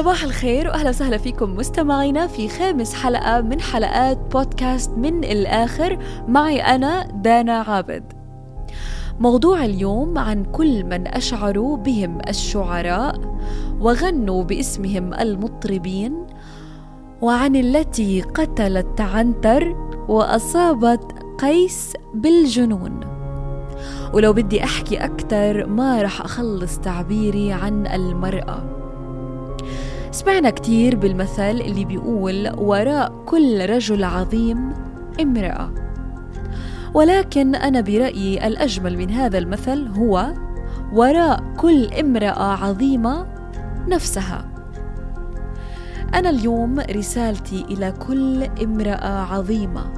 صباح الخير وأهلا وسهلا فيكم مستمعينا في خامس حلقة من حلقات بودكاست من الآخر معي أنا دانا عابد. موضوع اليوم عن كل من اشعروا بهم الشعراء وغنوا باسمهم المطربين وعن التي قتلت عنتر وأصابت قيس بالجنون. ولو بدي أحكي أكثر ما رح أخلص تعبيري عن المرأة سمعنا كتير بالمثل اللي بيقول وراء كل رجل عظيم امرأة. ولكن أنا برأيي الأجمل من هذا المثل هو وراء كل امرأة عظيمة نفسها. أنا اليوم رسالتي إلى كل امرأة عظيمة.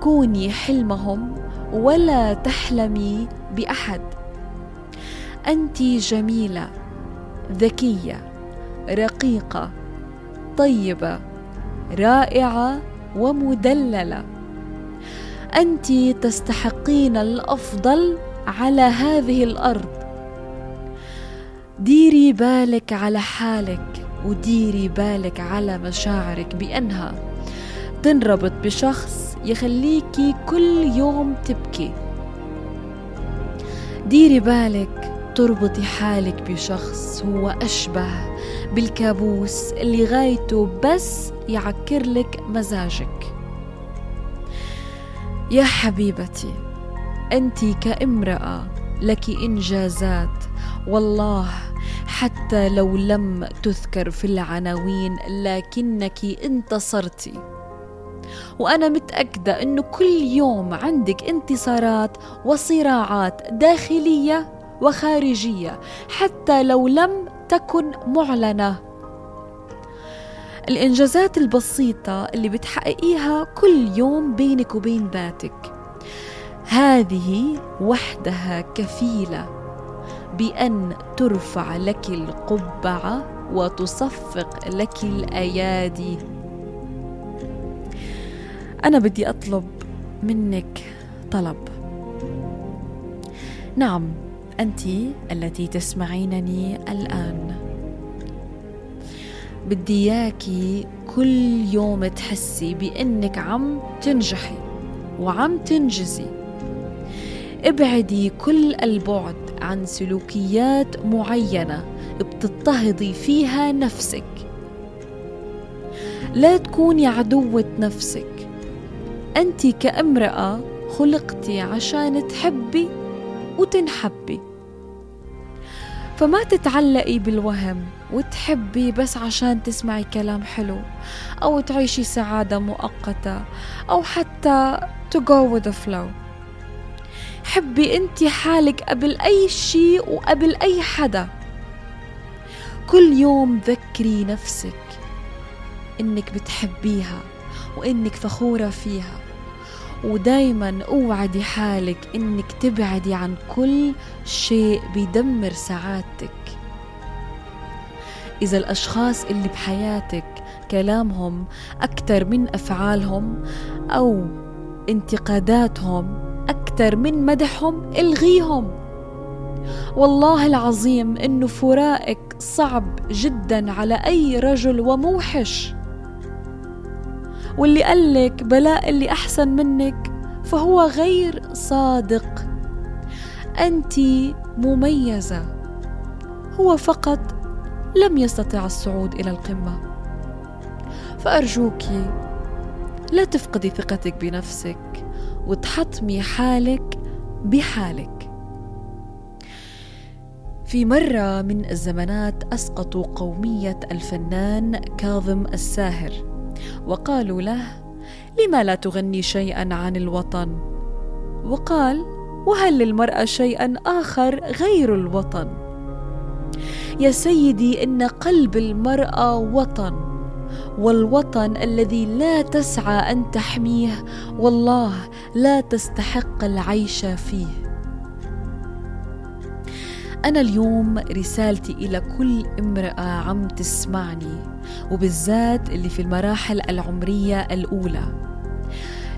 كوني حلمهم ولا تحلمي بأحد. أنت جميلة ذكية. رقيقة طيبة رائعة ومدللة. أنت تستحقين الأفضل على هذه الأرض. ديري بالك على حالك وديري بالك على مشاعرك بأنها تنربط بشخص يخليكي كل يوم تبكي. ديري بالك تربطي حالك بشخص هو أشبه بالكابوس اللي غايته بس يعكر لك مزاجك. يا حبيبتي أنت كامرأة لك إنجازات. والله حتى لو لم تذكر في العناوين لكنك انتصرتي وأنا متأكدة أنه كل يوم عندك انتصارات وصراعات داخلية وخارجية حتى لو لم تكن معلنة. الإنجازات البسيطة اللي بتحققيها كل يوم بينك وبين ذاتك هذه وحدها كفيلة بأن ترفع لك القبعة وتصفق لك الأيادي. أنا بدي أطلب منك طلب. نعم. أنت التي تسمعينني الآن. بدي اياكي كل يوم تحسي بأنك عم تنجحي وعم تنجزي. ابعدي كل البعد عن سلوكيات معينة بتضطهدي فيها نفسك. لا تكوني عدوة نفسك. أنت كامرأة خلقتي عشان تحبي وتنحبي. فما تتعلقي بالوهم وتحبي بس عشان تسمعي كلام حلو أو تعيشي سعادة مؤقتة أو حتى to go with the flow. حبي أنت حالك قبل أي شيء وقبل أي حدا. كل يوم ذكري نفسك إنك بتحبيها وإنك فخورة فيها. ودايما أوعدي حالك إنك تبعدي عن كل شيء بيدمر سعادتك. إذا الأشخاص اللي بحياتك كلامهم أكثر من أفعالهم أو انتقاداتهم أكثر من مدحهم إلغيهم. والله العظيم إنه فراقك صعب جدا على أي رجل وموحش. واللي قالك بلاء اللي أحسن منك فهو غير صادق. أنت مميزة. هو فقط لم يستطع الصعود إلى القمة. فأرجوك لا تفقدي ثقتك بنفسك وتحطمي حالك بحالك. في مرة من الزمانات أسقطوا قومية الفنان كاظم الساهر. وقالوا له لما لا تغني شيئا عن الوطن؟ وقال وهل للمرأة شيئا آخر غير الوطن؟ يا سيدي إن قلب المرأة وطن والوطن الذي لا تسعى أن تحميه والله لا تستحق العيش فيه. أنا اليوم رسالتي إلى كل امرأة عم تسمعني وبالذات اللي في المراحل العمرية الأولى.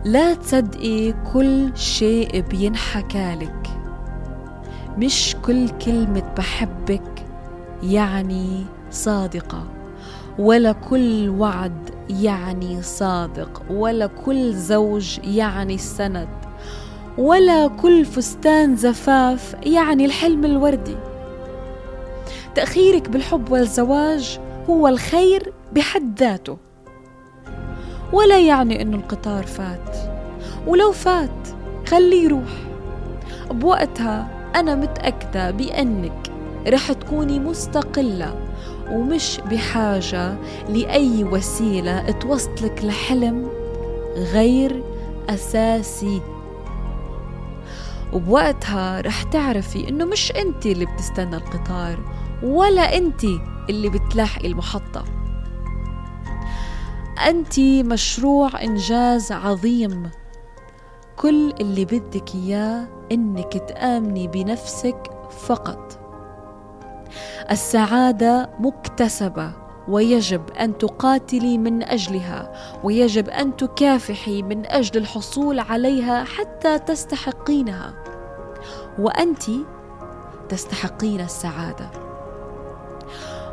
لا تصدقي كل شيء بينحكى لك. مش كل كلمة بحبك يعني صادقة ولا كل وعد يعني صادق ولا كل زوج يعني السند ولا كل فستان زفاف يعني الحلم الوردي. تأخيرك بالحب والزواج هو الخير بحد ذاته. ولا يعني إنه القطار فات. ولو فات خليه يروح. بوقتها أنا متأكدة بأنك رح تكوني مستقلة ومش بحاجة لأي وسيلة توصلك لحلم غير أساسي. وبوقتها رح تعرفي إنه مش انت اللي بتستنى القطار ولا انت اللي بتلاحقي المحطة. انت مشروع إنجاز عظيم. كل اللي بدك إياه إنك تآمني بنفسك فقط. السعادة مكتسبة. ويجب أن تقاتلي من أجلها ويجب أن تكافحي من أجل الحصول عليها حتى تستحقينها. وأنت تستحقين السعادة.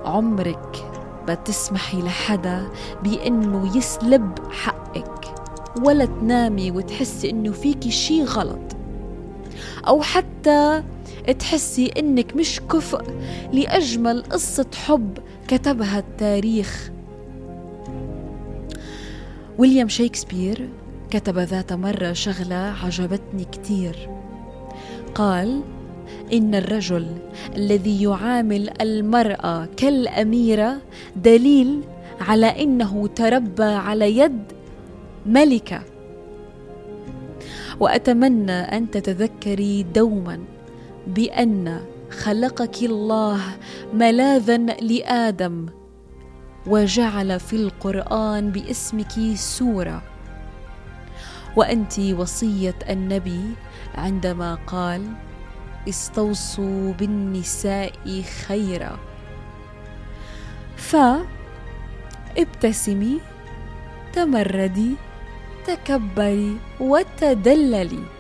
عمرك بتسمحي لحدا بأنه يسلب حقك ولا تنامي وتحسي إنه فيكي شي غلط. أو حتى تحسي إنك مش كفء لأجمل قصة حب كتبها التاريخ. ويليام شكسبير كتب ذات مرة شغلة عجبتني كتير. قال إن الرجل الذي يعامل المرأة كالأميرة دليل على إنه تربى على يد ملكة. وأتمنى أن تتذكري دوما بأن خلقك الله ملاذا لآدم وجعل في القرآن باسمك سورة. وأنت وصية النبي عندما قال استوصوا بالنساء خيرا. فابتسمي تمردي تكبري وتدللي.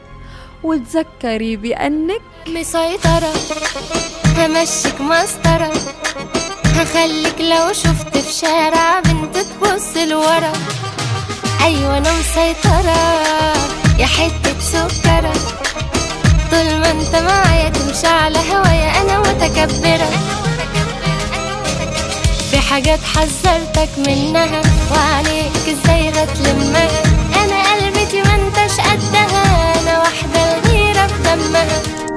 وتذكري بأنك مسيطرة. همشيك مسطرة. هخليك لو شفت في شارع بنت تبص لورا. أيوة أنا مسيطرة. يا حتة سكرة. طول ما أنت معايا تمشي على هوايا أنا متكبرة. في حاجات حذرتك منها وعليك إزاي غتلمها. أحدى الغيرة بدمها